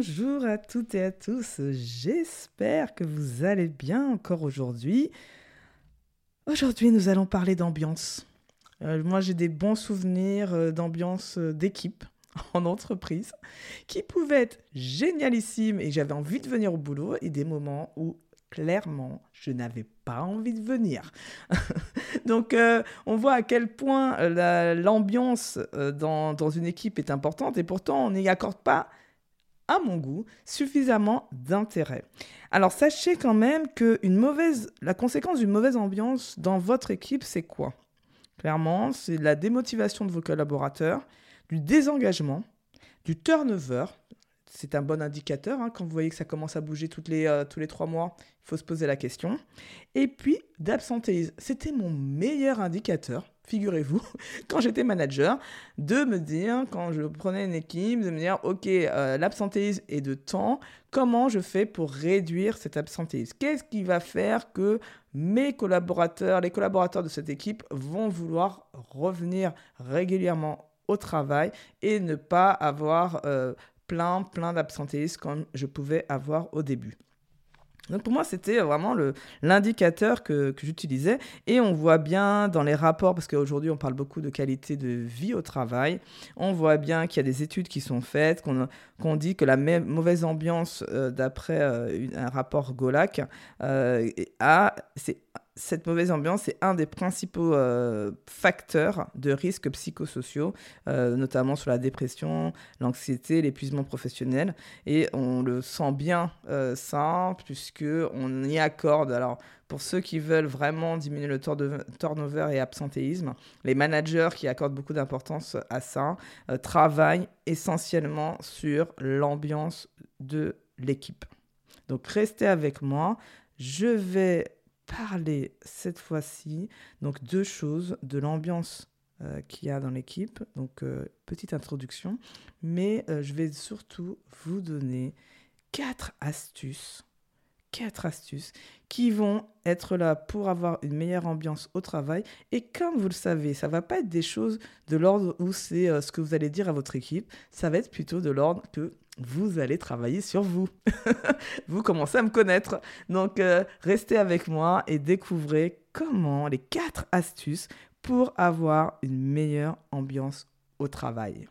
Bonjour à toutes et à tous, j'espère que vous allez bien encore aujourd'hui. Aujourd'hui nous allons parler d'ambiance. Euh, moi j'ai des bons souvenirs euh, d'ambiance euh, d'équipe en entreprise qui pouvaient être génialissimes et j'avais envie de venir au boulot et des moments où clairement, je n'avais pas envie de venir. Donc, on voit à quel point l'ambiance dans, dans, une équipe est importante et pourtant, on n'y accorde pas à mon goût, suffisamment d'intérêt. Alors sachez quand même que une mauvaise, la conséquence d'une mauvaise ambiance dans votre équipe, c'est quoi? Clairement, c'est la démotivation de vos collaborateurs, du désengagement, du turnover. C'est un bon indicateur. Hein, quand vous voyez que ça commence à bouger les, euh, tous les trois mois, il faut se poser la question. Et puis, d'absentéisme. C'était mon meilleur indicateur figurez-vous, quand j'étais manager, de me dire, quand je prenais une équipe, de me dire, OK, euh, l'absentéisme est de temps, comment je fais pour réduire cet absentéisme? Qu'est-ce qui va faire que mes collaborateurs, les collaborateurs de cette équipe vont vouloir revenir régulièrement au travail et ne pas avoir euh, plein, plein d'absentéisme comme je pouvais avoir au début? Donc pour moi, c'était vraiment l'indicateur que, que j'utilisais. Et on voit bien dans les rapports, parce qu'aujourd'hui, on parle beaucoup de qualité de vie au travail, on voit bien qu'il y a des études qui sont faites, qu'on dit que la mauvaise ambiance, euh, d'après euh, un rapport Golac, euh, c'est cette mauvaise ambiance est un des principaux euh, facteurs de risques psychosociaux, euh, notamment sur la dépression, l'anxiété, l'épuisement professionnel. Et on le sent bien euh, ça, puisqu'on y accorde. Alors, pour ceux qui veulent vraiment diminuer le turnover et absentéisme, les managers qui accordent beaucoup d'importance à ça travaillent essentiellement sur l'ambiance de l'équipe. Donc, restez avec moi. Je vais parler cette fois-ci donc deux choses de l'ambiance euh, qu'il y a dans l'équipe. Donc euh, petite introduction, mais euh, je vais surtout vous donner quatre astuces, quatre astuces qui vont être là pour avoir une meilleure ambiance au travail. Et comme vous le savez, ça va pas être des choses de l'ordre où c'est ce que vous allez dire à votre équipe. Ça va être plutôt de l'ordre que vous allez travailler sur vous. vous commencez à me connaître. Donc, euh, restez avec moi et découvrez comment les quatre astuces pour avoir une meilleure ambiance au travail.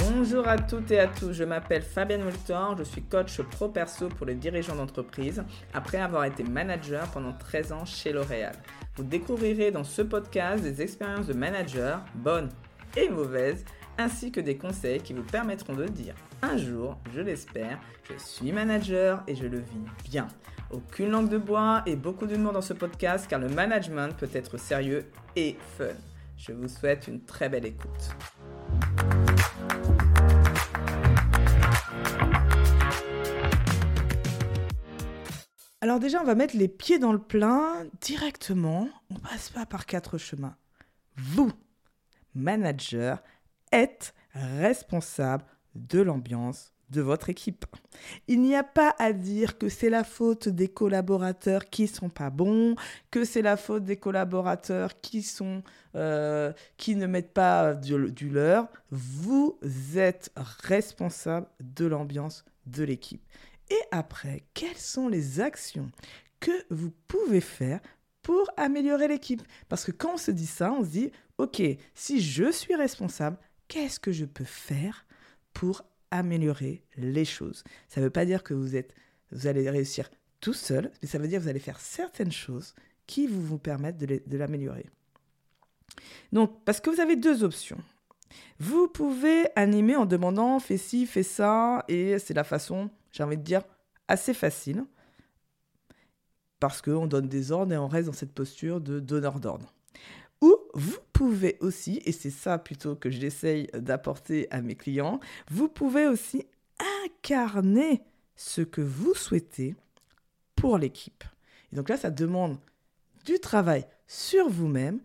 Bonjour à toutes et à tous, je m'appelle Fabienne Woltor, je suis coach pro perso pour les dirigeants d'entreprise après avoir été manager pendant 13 ans chez L'Oréal. Vous découvrirez dans ce podcast des expériences de manager, bonnes et mauvaises, ainsi que des conseils qui vous permettront de dire un jour, je l'espère, je suis manager et je le vis bien. Aucune langue de bois et beaucoup d'humour dans ce podcast car le management peut être sérieux et fun. Je vous souhaite une très belle écoute. Alors déjà, on va mettre les pieds dans le plein directement. On passe pas par quatre chemins. Vous manager, êtes responsable de l'ambiance de votre équipe. Il n'y a pas à dire que c'est la faute des collaborateurs qui sont pas bons, que c'est la faute des collaborateurs qui sont euh, qui ne mettent pas du, du leur. Vous êtes responsable de l'ambiance de l'équipe. Et après, quelles sont les actions que vous pouvez faire pour améliorer l'équipe? Parce que quand on se dit ça, on se dit, OK, si je suis responsable, qu'est-ce que je peux faire pour améliorer les choses? Ça ne veut pas dire que vous, êtes, vous allez réussir tout seul, mais ça veut dire que vous allez faire certaines choses qui vous, vous permettent de l'améliorer. Donc, parce que vous avez deux options. Vous pouvez animer en demandant fais ci, fais ça, et c'est la façon, j'ai envie de dire, assez facile parce qu'on donne des ordres et on reste dans cette posture de donneur d'ordre. Ou vous pouvez aussi, et c'est ça plutôt que j'essaye d'apporter à mes clients, vous pouvez aussi incarner ce que vous souhaitez pour l'équipe. Et donc là, ça demande du travail sur vous-même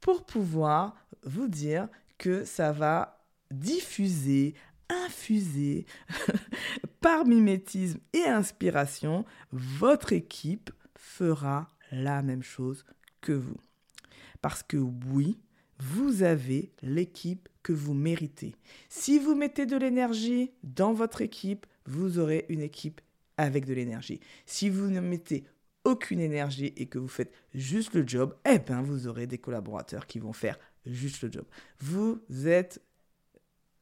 pour pouvoir vous dire que ça va diffuser, infuser par mimétisme et inspiration votre équipe fera la même chose que vous. Parce que oui, vous avez l'équipe que vous méritez. Si vous mettez de l'énergie dans votre équipe, vous aurez une équipe avec de l'énergie. Si vous ne mettez aucune énergie et que vous faites juste le job, eh bien, vous aurez des collaborateurs qui vont faire juste le job. Vous êtes...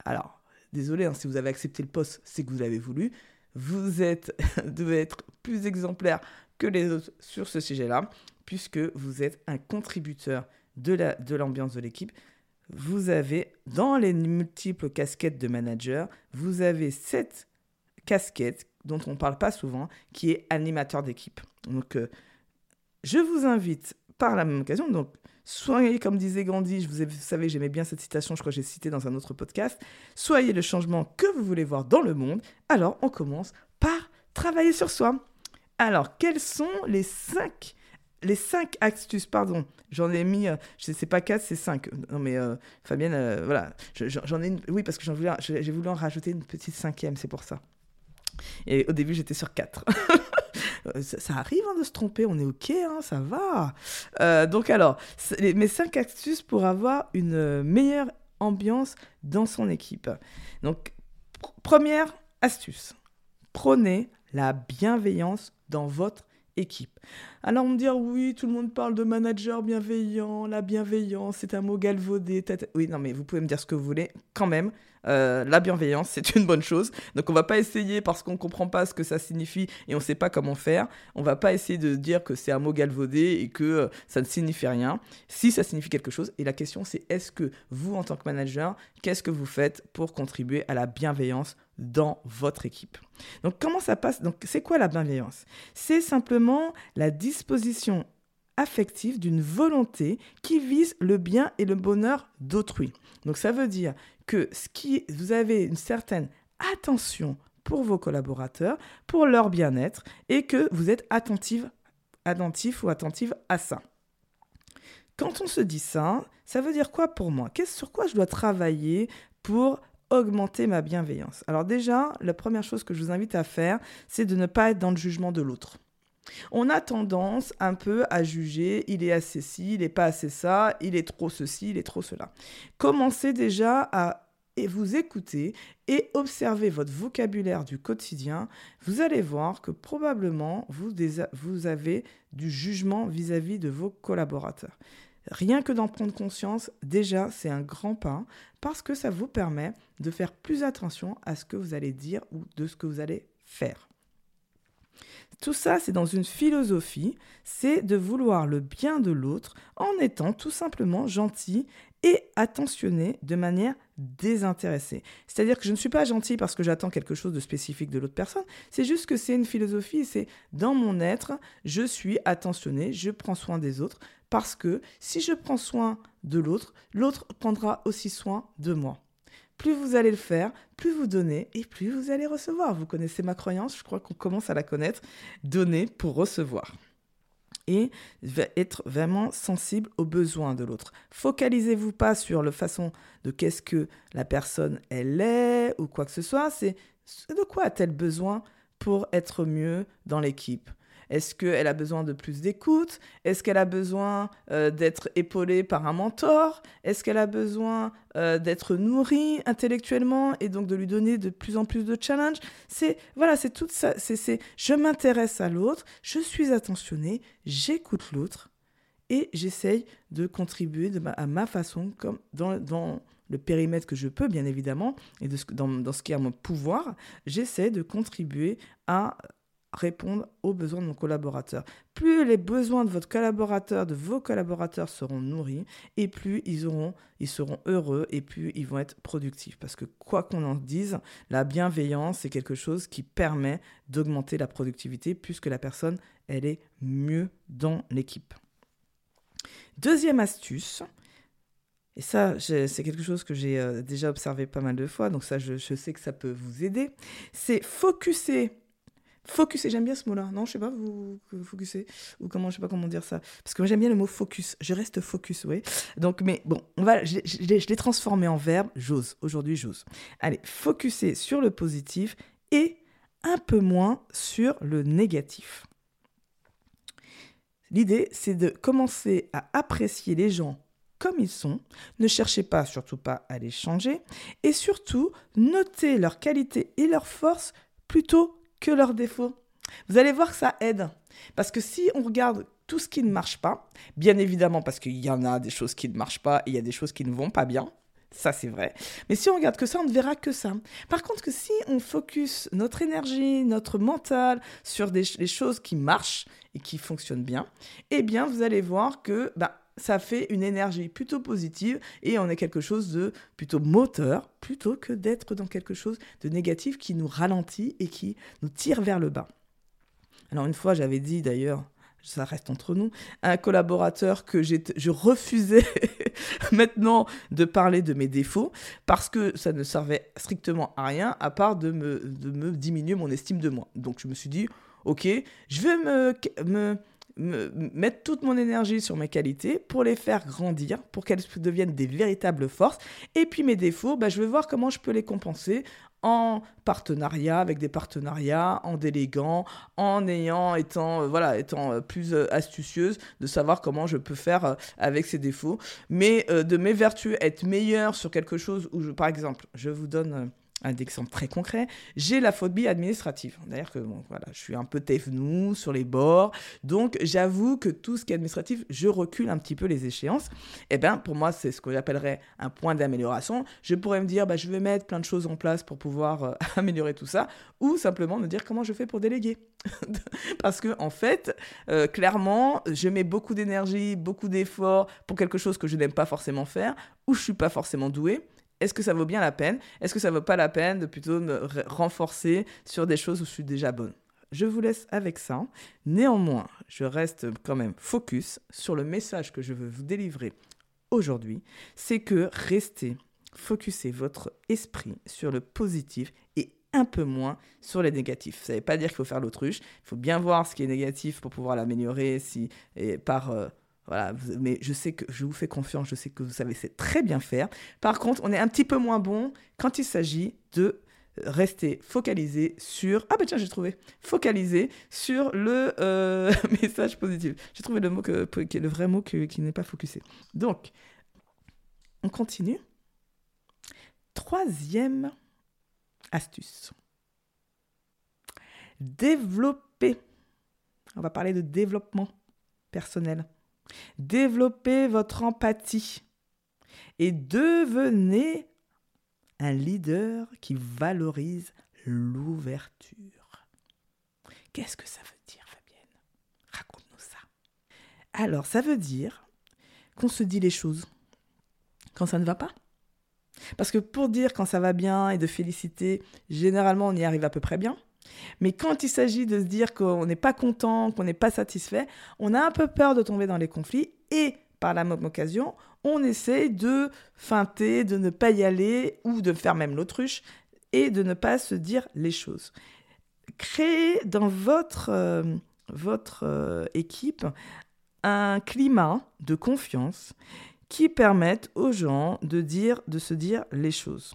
Alors, désolé, hein, si vous avez accepté le poste, c'est que vous l'avez voulu. Vous êtes, devez être plus exemplaire que les autres sur ce sujet-là, puisque vous êtes un contributeur de l'ambiance de l'équipe. Vous avez, dans les multiples casquettes de manager, vous avez cette casquette dont on ne parle pas souvent, qui est animateur d'équipe. Donc, euh, je vous invite par la même occasion, donc, soyez, comme disait Gandhi, je vous, vous savez, j'aimais bien cette citation, je crois que j'ai cité dans un autre podcast, soyez le changement que vous voulez voir dans le monde. Alors, on commence par travailler sur soi. Alors, quels sont les cinq, les cinq astuces, pardon, j'en ai mis, euh, je sais pas quatre, c'est cinq. Non mais euh, Fabienne, voilà, j'en ai une, oui parce que j'ai voulu en rajouter une petite cinquième, c'est pour ça. Et au début, j'étais sur 4. ça, arrive hein, de se tromper, on est OK, hein, ça va. Euh, donc alors, mes 5 astuces pour avoir une meilleure ambiance dans son équipe. Donc, première astuce, prenez la bienveillance dans votre équipe. Alors on me dit oui, tout le monde parle de manager bienveillant, la bienveillance, c'est un mot galvaudé. Oui, non mais vous pouvez me dire ce que vous voulez quand même. Euh, la bienveillance, c'est une bonne chose. Donc on va pas essayer parce qu'on comprend pas ce que ça signifie et on sait pas comment faire. On va pas essayer de dire que c'est un mot galvaudé et que euh, ça ne signifie rien. Si ça signifie quelque chose, et la question c'est est-ce que vous en tant que manager, qu'est-ce que vous faites pour contribuer à la bienveillance dans votre équipe. Donc comment ça passe? Donc c'est quoi la bienveillance? C'est simplement la disposition affective d'une volonté qui vise le bien et le bonheur d'autrui. Donc ça veut dire que vous avez une certaine attention pour vos collaborateurs, pour leur bien-être, et que vous êtes attentive, attentif ou attentive à ça. Quand on se dit ça, ça veut dire quoi pour moi? Qu'est-ce sur quoi je dois travailler pour augmenter ma bienveillance Alors déjà, la première chose que je vous invite à faire, c'est de ne pas être dans le jugement de l'autre. On a tendance un peu à juger, il est assez ci, il n'est pas assez ça, il est trop ceci, il est trop cela. Commencez déjà à vous écouter et observer votre vocabulaire du quotidien, vous allez voir que probablement vous, vous avez du jugement vis-à-vis de vos collaborateurs. Rien que d'en prendre conscience, déjà, c'est un grand pas parce que ça vous permet de faire plus attention à ce que vous allez dire ou de ce que vous allez faire. Tout ça, c'est dans une philosophie, c'est de vouloir le bien de l'autre en étant tout simplement gentil et attentionné de manière désintéressée. C'est-à-dire que je ne suis pas gentil parce que j'attends quelque chose de spécifique de l'autre personne, c'est juste que c'est une philosophie, c'est dans mon être, je suis attentionné, je prends soin des autres, parce que si je prends soin de l'autre, l'autre prendra aussi soin de moi. Plus vous allez le faire, plus vous donnez et plus vous allez recevoir. Vous connaissez ma croyance, je crois qu'on commence à la connaître. Donner pour recevoir et être vraiment sensible aux besoins de l'autre. Focalisez-vous pas sur la façon de qu'est-ce que la personne elle est ou quoi que ce soit, c'est de quoi a-t-elle besoin pour être mieux dans l'équipe? Est-ce qu'elle a besoin de plus d'écoute? Est-ce qu'elle a besoin euh, d'être épaulée par un mentor? Est-ce qu'elle a besoin euh, d'être nourrie intellectuellement et donc de lui donner de plus en plus de challenges? C'est voilà, c'est tout ça. C'est je m'intéresse à l'autre, je suis attentionnée, j'écoute l'autre et j'essaye de contribuer à ma façon, comme dans, le périmètre que je peux, bien évidemment, et dans, dans ce qui est à mon pouvoir, j'essaie de contribuer à répondre aux besoins de mon collaborateur. Plus les besoins de votre collaborateur, de vos collaborateurs seront nourris, et plus ils, auront, ils seront heureux, et plus ils vont être productifs. Parce que quoi qu'on en dise, la bienveillance, c'est quelque chose qui permet d'augmenter la productivité, puisque la personne, elle est mieux dans l'équipe. Deuxième astuce, et ça, c'est quelque chose que j'ai euh, déjà observé pas mal de fois, donc ça, je, je sais que ça peut vous aider, c'est focuser Focuser, j'aime bien ce mot-là. Non, je sais pas, vous, focuser ou comment, je sais pas comment dire ça. Parce que moi j'aime bien le mot focus. Je reste focus, oui. Donc, mais bon, on va, je, l'ai transformé en verbe. J'ose. Aujourd'hui, j'ose. Allez, focuser sur le positif et un peu moins sur le négatif. L'idée, c'est de commencer à apprécier les gens comme ils sont, ne cherchez pas surtout pas à les changer, et surtout notez leurs qualités et leurs forces plutôt que leurs défauts. Vous allez voir que ça aide. Parce que si on regarde tout ce qui ne marche pas, bien évidemment parce qu'il y en a des choses qui ne marchent pas et il y a des choses qui ne vont pas bien, ça c'est vrai. Mais si on regarde que ça, on ne verra que ça. Par contre, que si on focus notre énergie, notre mental sur des, choses qui marchent et qui fonctionnent bien, eh bien vous allez voir que bah, ça fait une énergie plutôt positive et on est quelque chose de plutôt moteur plutôt que d'être dans quelque chose de négatif qui nous ralentit et qui nous tire vers le bas. Alors une fois, j'avais dit d'ailleurs ça reste entre nous, un collaborateur que je refusais maintenant de parler de mes défauts parce que ça ne servait strictement à rien à part de me, de me diminuer mon estime de moi. Donc je me suis dit, ok, je vais me, me mettre toute mon énergie sur mes qualités pour les faire grandir, pour qu'elles deviennent des véritables forces. Et puis mes défauts, bah, je vais voir comment je peux les compenser en partenariat avec des partenariats, en déléguant, en ayant étant euh, voilà étant euh, plus euh, astucieuse de savoir comment je peux faire avec ces défauts, mais de mes vertus être meilleure sur quelque chose où je, par exemple, je vous donne un exemple très concret, j'ai la phobie administrative. D'ailleurs que bon, voilà, je suis un peu tefnou sur les bords, donc j'avoue que tout ce qui est administratif, je recule un petit peu les échéances. Et eh bien pour moi, c'est ce que j'appellerais un point d'amélioration. Je pourrais me dire, bah, je vais mettre plein de choses en place pour pouvoir euh, améliorer tout ça, ou simplement me dire comment je fais pour déléguer. Parce que en fait, euh, clairement, je mets beaucoup d'énergie, beaucoup d'efforts pour quelque chose que je n'aime pas forcément faire, ou je suis pas forcément doué est-ce que ça vaut bien la peine? Est-ce que ça vaut pas la peine de plutôt me renforcer sur des choses où je suis déjà bonne? Je vous laisse avec ça. Néanmoins, je reste quand même focus sur le message que je veux vous délivrer aujourd'hui. C'est que restez, focusez votre esprit sur le positif et un peu moins sur les négatifs. Ça ne veut pas dire qu'il faut faire l'autruche. Il faut bien voir ce qui est négatif pour pouvoir l'améliorer si, par... Euh, voilà, mais je sais que je vous fais confiance, je sais que vous savez c'est très bien faire. Par contre, on est un petit peu moins bon quand il s'agit de rester focalisé sur ah ben tiens j'ai trouvé. Focalisé sur le euh, message positif. J'ai trouvé le mot que, le vrai mot qui n'est pas focusé. Donc on continue. Troisième astuce. Développer. On va parler de développement personnel Développez votre empathie et devenez un leader qui valorise l'ouverture. Qu'est-ce que ça veut dire, Fabienne? Raconte-nous ça. Alors, ça veut dire qu'on se dit les choses quand ça ne va pas. Parce que pour dire quand ça va bien et de féliciter, généralement on y arrive à peu près bien. Mais quand il s'agit de se dire qu'on n'est pas content, qu'on n'est pas satisfait, on a un peu peur de tomber dans les conflits et par la même occasion, on essaie de feinter, de ne pas y aller ou de faire même l'autruche et de ne pas se dire les choses. Créez dans votre, euh, euh, équipe un climat de confiance qui permette aux gens de dire de se dire les choses.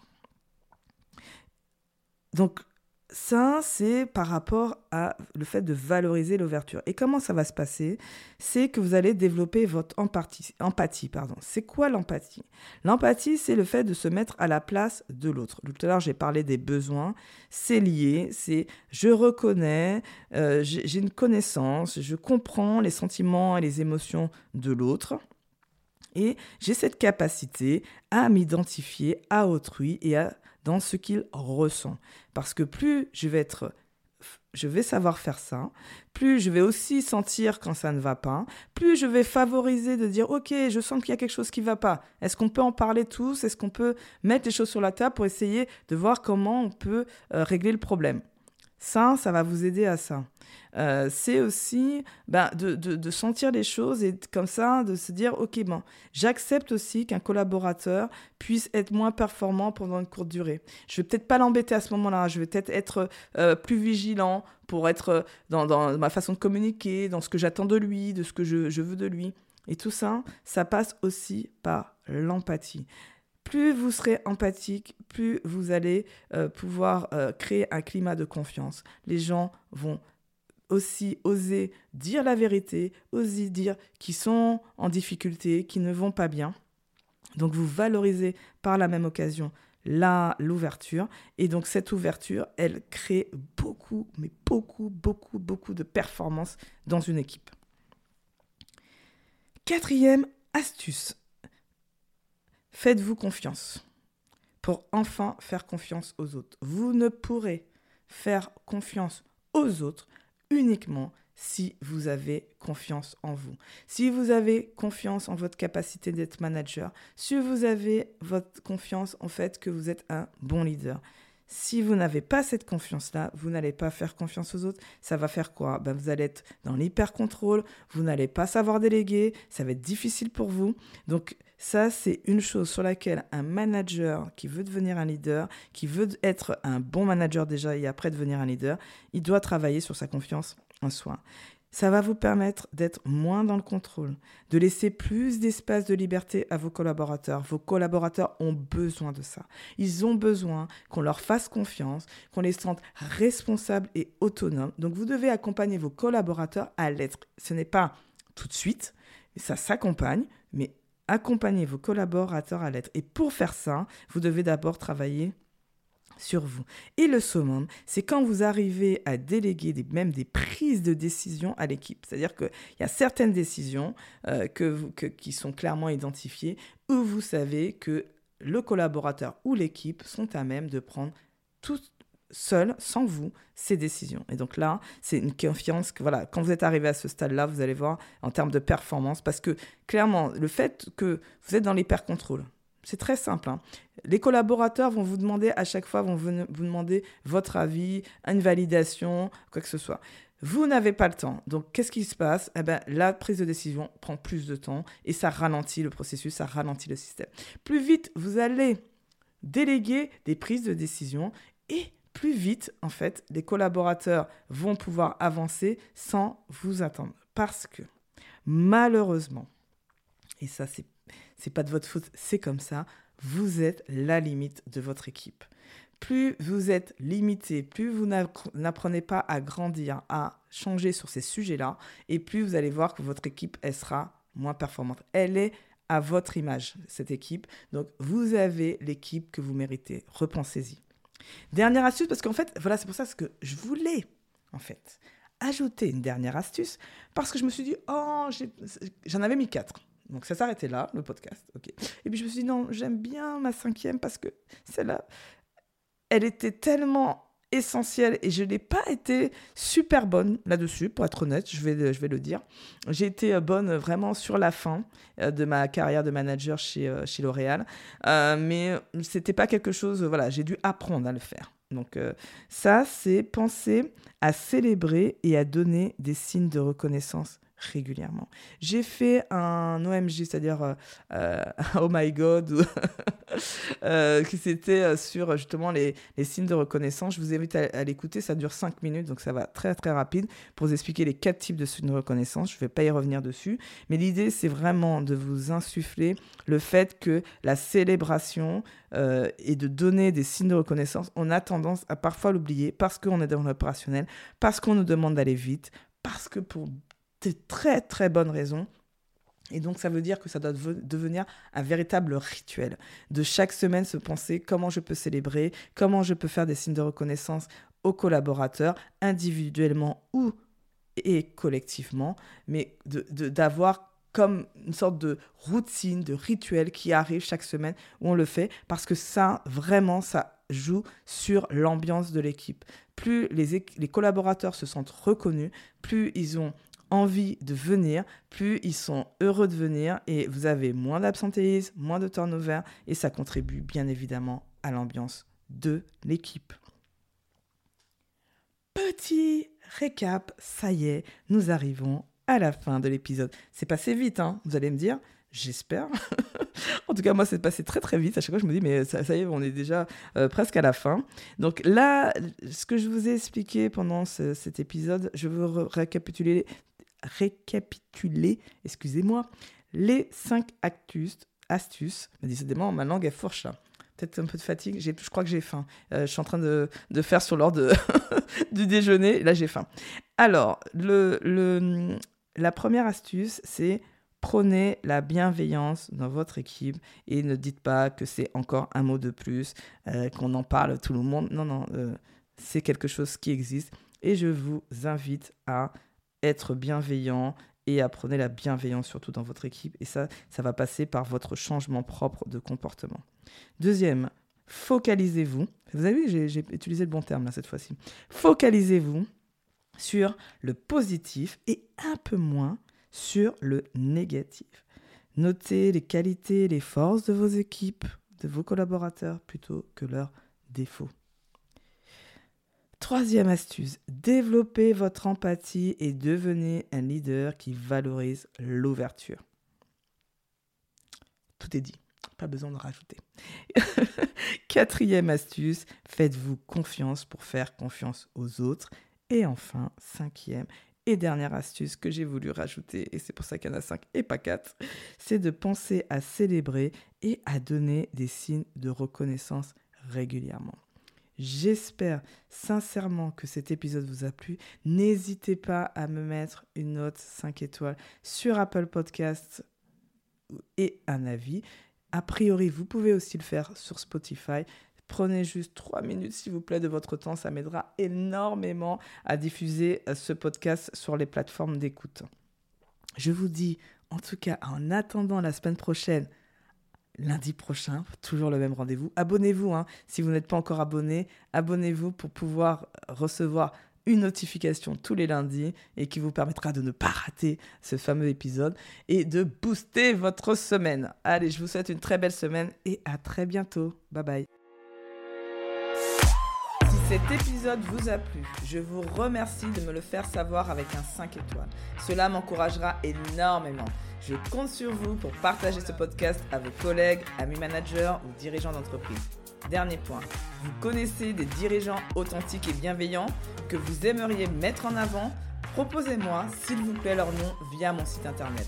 Donc ça, c'est par rapport à le fait de valoriser l'ouverture. Et comment ça va se passer? C'est que vous allez développer votre empathie. empathie pardon. C'est quoi l'empathie? L'empathie, c'est le fait de se mettre à la place de l'autre. Tout à l'heure, j'ai parlé des besoins. C'est lié. C'est je reconnais, euh, j'ai une connaissance, je comprends les sentiments et les émotions de l'autre. Et j'ai cette capacité à m'identifier à autrui et à dans ce qu'il ressent. Parce que plus je vais être je vais savoir faire ça, plus je vais aussi sentir quand ça ne va pas, plus je vais favoriser de dire ok, je sens qu'il y a quelque chose qui ne va pas. Est-ce qu'on peut en parler tous? Est-ce qu'on peut mettre les choses sur la table pour essayer de voir comment on peut euh, régler le problème? Ça, ça va vous aider à ça. Euh, c'est aussi ben, de, sentir les choses et comme ça, de se dire, OK, bon, j'accepte aussi qu'un collaborateur puisse être moins performant pendant une courte durée. Je vais peut-être pas l'embêter à ce moment-là, je vais peut-être être, euh, plus vigilant pour être dans, ma façon de communiquer, dans ce que j'attends de lui, de ce que je, veux de lui. Et tout ça, ça passe aussi par l'empathie plus vous serez empathique, plus vous allez euh, pouvoir créer un climat de confiance. Les gens vont aussi oser dire la vérité, oser dire qu'ils sont en difficulté, qu'ils ne vont pas bien. Donc vous valorisez par la même occasion l'ouverture. Et donc cette ouverture, elle crée beaucoup, mais beaucoup, beaucoup, beaucoup de performance dans une équipe. Quatrième astuce, faites-vous confiance pour enfin faire confiance aux autres. Vous ne pourrez faire confiance aux autres uniquement si vous avez confiance en vous. Si vous avez confiance en votre capacité d'être manager, si vous avez votre confiance en fait que vous êtes un bon leader. Si vous n'avez pas cette confiance-là, vous n'allez pas faire confiance aux autres. Ça va faire quoi? Ben, Vous allez être dans l'hyper-contrôle, vous n'allez pas savoir déléguer, ça va être difficile pour vous. Donc ça, c'est une chose sur laquelle un manager qui veut devenir un leader, qui veut être un bon manager déjà et après devenir un leader, il doit travailler sur sa confiance en soi. Ça va vous permettre d'être moins dans le contrôle, de laisser plus d'espace de liberté à vos collaborateurs. Vos collaborateurs ont besoin de ça. Ils ont besoin qu'on leur fasse confiance, qu'on les sente responsables et autonomes. Donc vous devez accompagner vos collaborateurs à l'être. Ce n'est pas tout de suite, ça s'accompagne, mais accompagnez vos collaborateurs à l'être. Et pour faire ça, vous devez d'abord travailler sur vous. Et le summum, c'est quand vous arrivez à déléguer même des prises de décision à l'équipe. C'est-à-dire qu'il y a certaines décisions euh, que, qui sont clairement identifiées où vous savez que le collaborateur ou l'équipe sont à même de prendre tout seul, sans vous, ces décisions. Et donc là, c'est une confiance que, voilà, quand vous êtes arrivé à ce stade-là, vous allez voir en termes de performance, parce que clairement, le fait que vous êtes dans l'hyper-contrôle, c'est très simple. Hein. Les collaborateurs vont vous demander à chaque fois, vont vous demander votre avis, une validation, quoi que ce soit. Vous n'avez pas le temps. Donc, qu'est-ce qui se passe? Eh ben, La prise de décision prend plus de temps et ça ralentit le processus, ça ralentit le système. Plus vite vous allez déléguer des prises de décision et plus vite, en fait, les collaborateurs vont pouvoir avancer sans vous attendre. Parce que, malheureusement, et ça, c'est c'est pas de votre faute, c'est comme ça. Vous êtes la limite de votre équipe. Plus vous êtes limité, plus vous n'apprenez pas à grandir, à changer sur ces sujets-là, et plus vous allez voir que votre équipe, elle sera moins performante. Elle est à votre image, cette équipe. Donc, vous avez l'équipe que vous méritez. Repensez-y. Dernière astuce, parce qu'en fait, voilà, c'est pour ça que je voulais, en fait, ajouter une dernière astuce, parce que je me suis dit, oh, j'en avais mis quatre. Donc ça s'arrêtait là, le podcast. Et puis je me suis dit, non, j'aime bien ma cinquième parce que celle-là, elle était tellement essentielle et je n'ai pas été super bonne là-dessus, pour être honnête, je vais, je vais le dire. J'ai été euh, bonne vraiment sur la fin euh, de ma carrière de manager chez, euh, chez L'Oréal, mais c'était pas quelque chose, voilà, j'ai dû apprendre à le faire. Donc ça, c'est penser à célébrer et à donner des signes de reconnaissance régulièrement. J'ai fait un OMG, c'est-à-dire euh, euh, Oh my God, euh, qui c'était sur justement les, les, signes de reconnaissance. Je vous invite à, l'écouter, ça dure 5 minutes, donc ça va très très rapide pour vous expliquer les quatre types de signes de reconnaissance. Je ne vais pas y revenir dessus, mais l'idée c'est vraiment de vous insuffler le fait que la célébration et de donner des signes de reconnaissance, on a tendance à parfois l'oublier parce qu'on est dans l'opérationnel, parce qu'on nous demande d'aller vite, parce que pour très très bonnes raisons. Et donc, ça veut dire que ça doit devenir un véritable rituel. De chaque semaine, se penser comment je peux célébrer, comment je peux faire des signes de reconnaissance aux collaborateurs, individuellement ou et collectivement, mais d'avoir de, comme une sorte de routine, de rituel qui arrive chaque semaine où on le fait, parce que ça, vraiment, ça joue sur l'ambiance de l'équipe. Plus les, les collaborateurs se sentent reconnus, plus ils ont envie de venir, plus ils sont heureux de venir et vous avez moins d'absentéisme, moins de turnover et ça contribue bien évidemment à l'ambiance de l'équipe. Petit récap, ça y est, nous arrivons à la fin de l'épisode. C'est passé vite, hein, vous allez me dire. J'espère. en tout cas, moi, c'est passé très très vite. À chaque fois, je me dis, mais ça, y est, on est déjà euh, presque à la fin. Donc là, ce que je vous ai expliqué pendant cet épisode, je veux récapituler récapituler, excusez-moi, les 5 actus, astuces. Décidément, ma langue est fourche. Peut-être un peu de fatigue. Je crois que j'ai faim. Euh, je suis en train de, de faire sur l'heure du déjeuner. Là, j'ai faim. Alors, le, le, la première astuce, c'est Prenez la bienveillance dans votre équipe et ne dites pas que c'est encore un mot de plus, euh, qu'on en parle tout le monde. Non, non, euh, c'est quelque chose qui existe. Et je vous invite à être bienveillant et apprenez la bienveillance surtout dans votre équipe. Et ça, ça va passer par votre changement propre de comportement. Deuxième, focalisez-vous. Vous avez vu, j'ai utilisé le bon terme là cette fois-ci. Focalisez-vous sur le positif et un peu moins sur le négatif. Notez les qualités, les forces de vos équipes, de vos collaborateurs plutôt que leurs défauts. Troisième astuce, développez votre empathie et devenez un leader qui valorise l'ouverture. Tout est dit, pas besoin de rajouter. Quatrième astuce, faites-vous confiance pour faire confiance aux autres. Et enfin, cinquième et dernière astuce que j'ai voulu rajouter, et c'est pour ça qu'il y en a cinq et pas quatre, c'est de penser à célébrer et à donner des signes de reconnaissance régulièrement. J'espère sincèrement que cet épisode vous a plu. N'hésitez pas à me mettre une note 5 étoiles sur Apple Podcasts et un avis. A priori, vous pouvez aussi le faire sur Spotify. Prenez juste 3 minutes, s'il vous plaît, de votre temps. Ça m'aidera énormément à diffuser euh, ce podcast sur les plateformes d'écoute. Je vous dis, en tout cas, en attendant la semaine prochaine, lundi prochain, toujours le même rendez-vous. Abonnez-vous, hein, si vous n'êtes pas encore abonné, abonnez-vous pour pouvoir recevoir une notification tous les lundis et qui vous permettra de ne pas rater ce fameux épisode et de booster votre semaine. Allez, je vous souhaite une très belle semaine et à très bientôt. Bye bye. Cet épisode vous a plu, je vous remercie de me le faire savoir avec un 5 étoiles. Cela m'encouragera énormément. Je compte sur vous pour partager ce podcast à vos collègues, amis managers ou dirigeants d'entreprise. Dernier point, vous connaissez des dirigeants authentiques et bienveillants que vous aimeriez mettre en avant? Proposez-moi, s'il vous plaît, leur nom via mon site internet.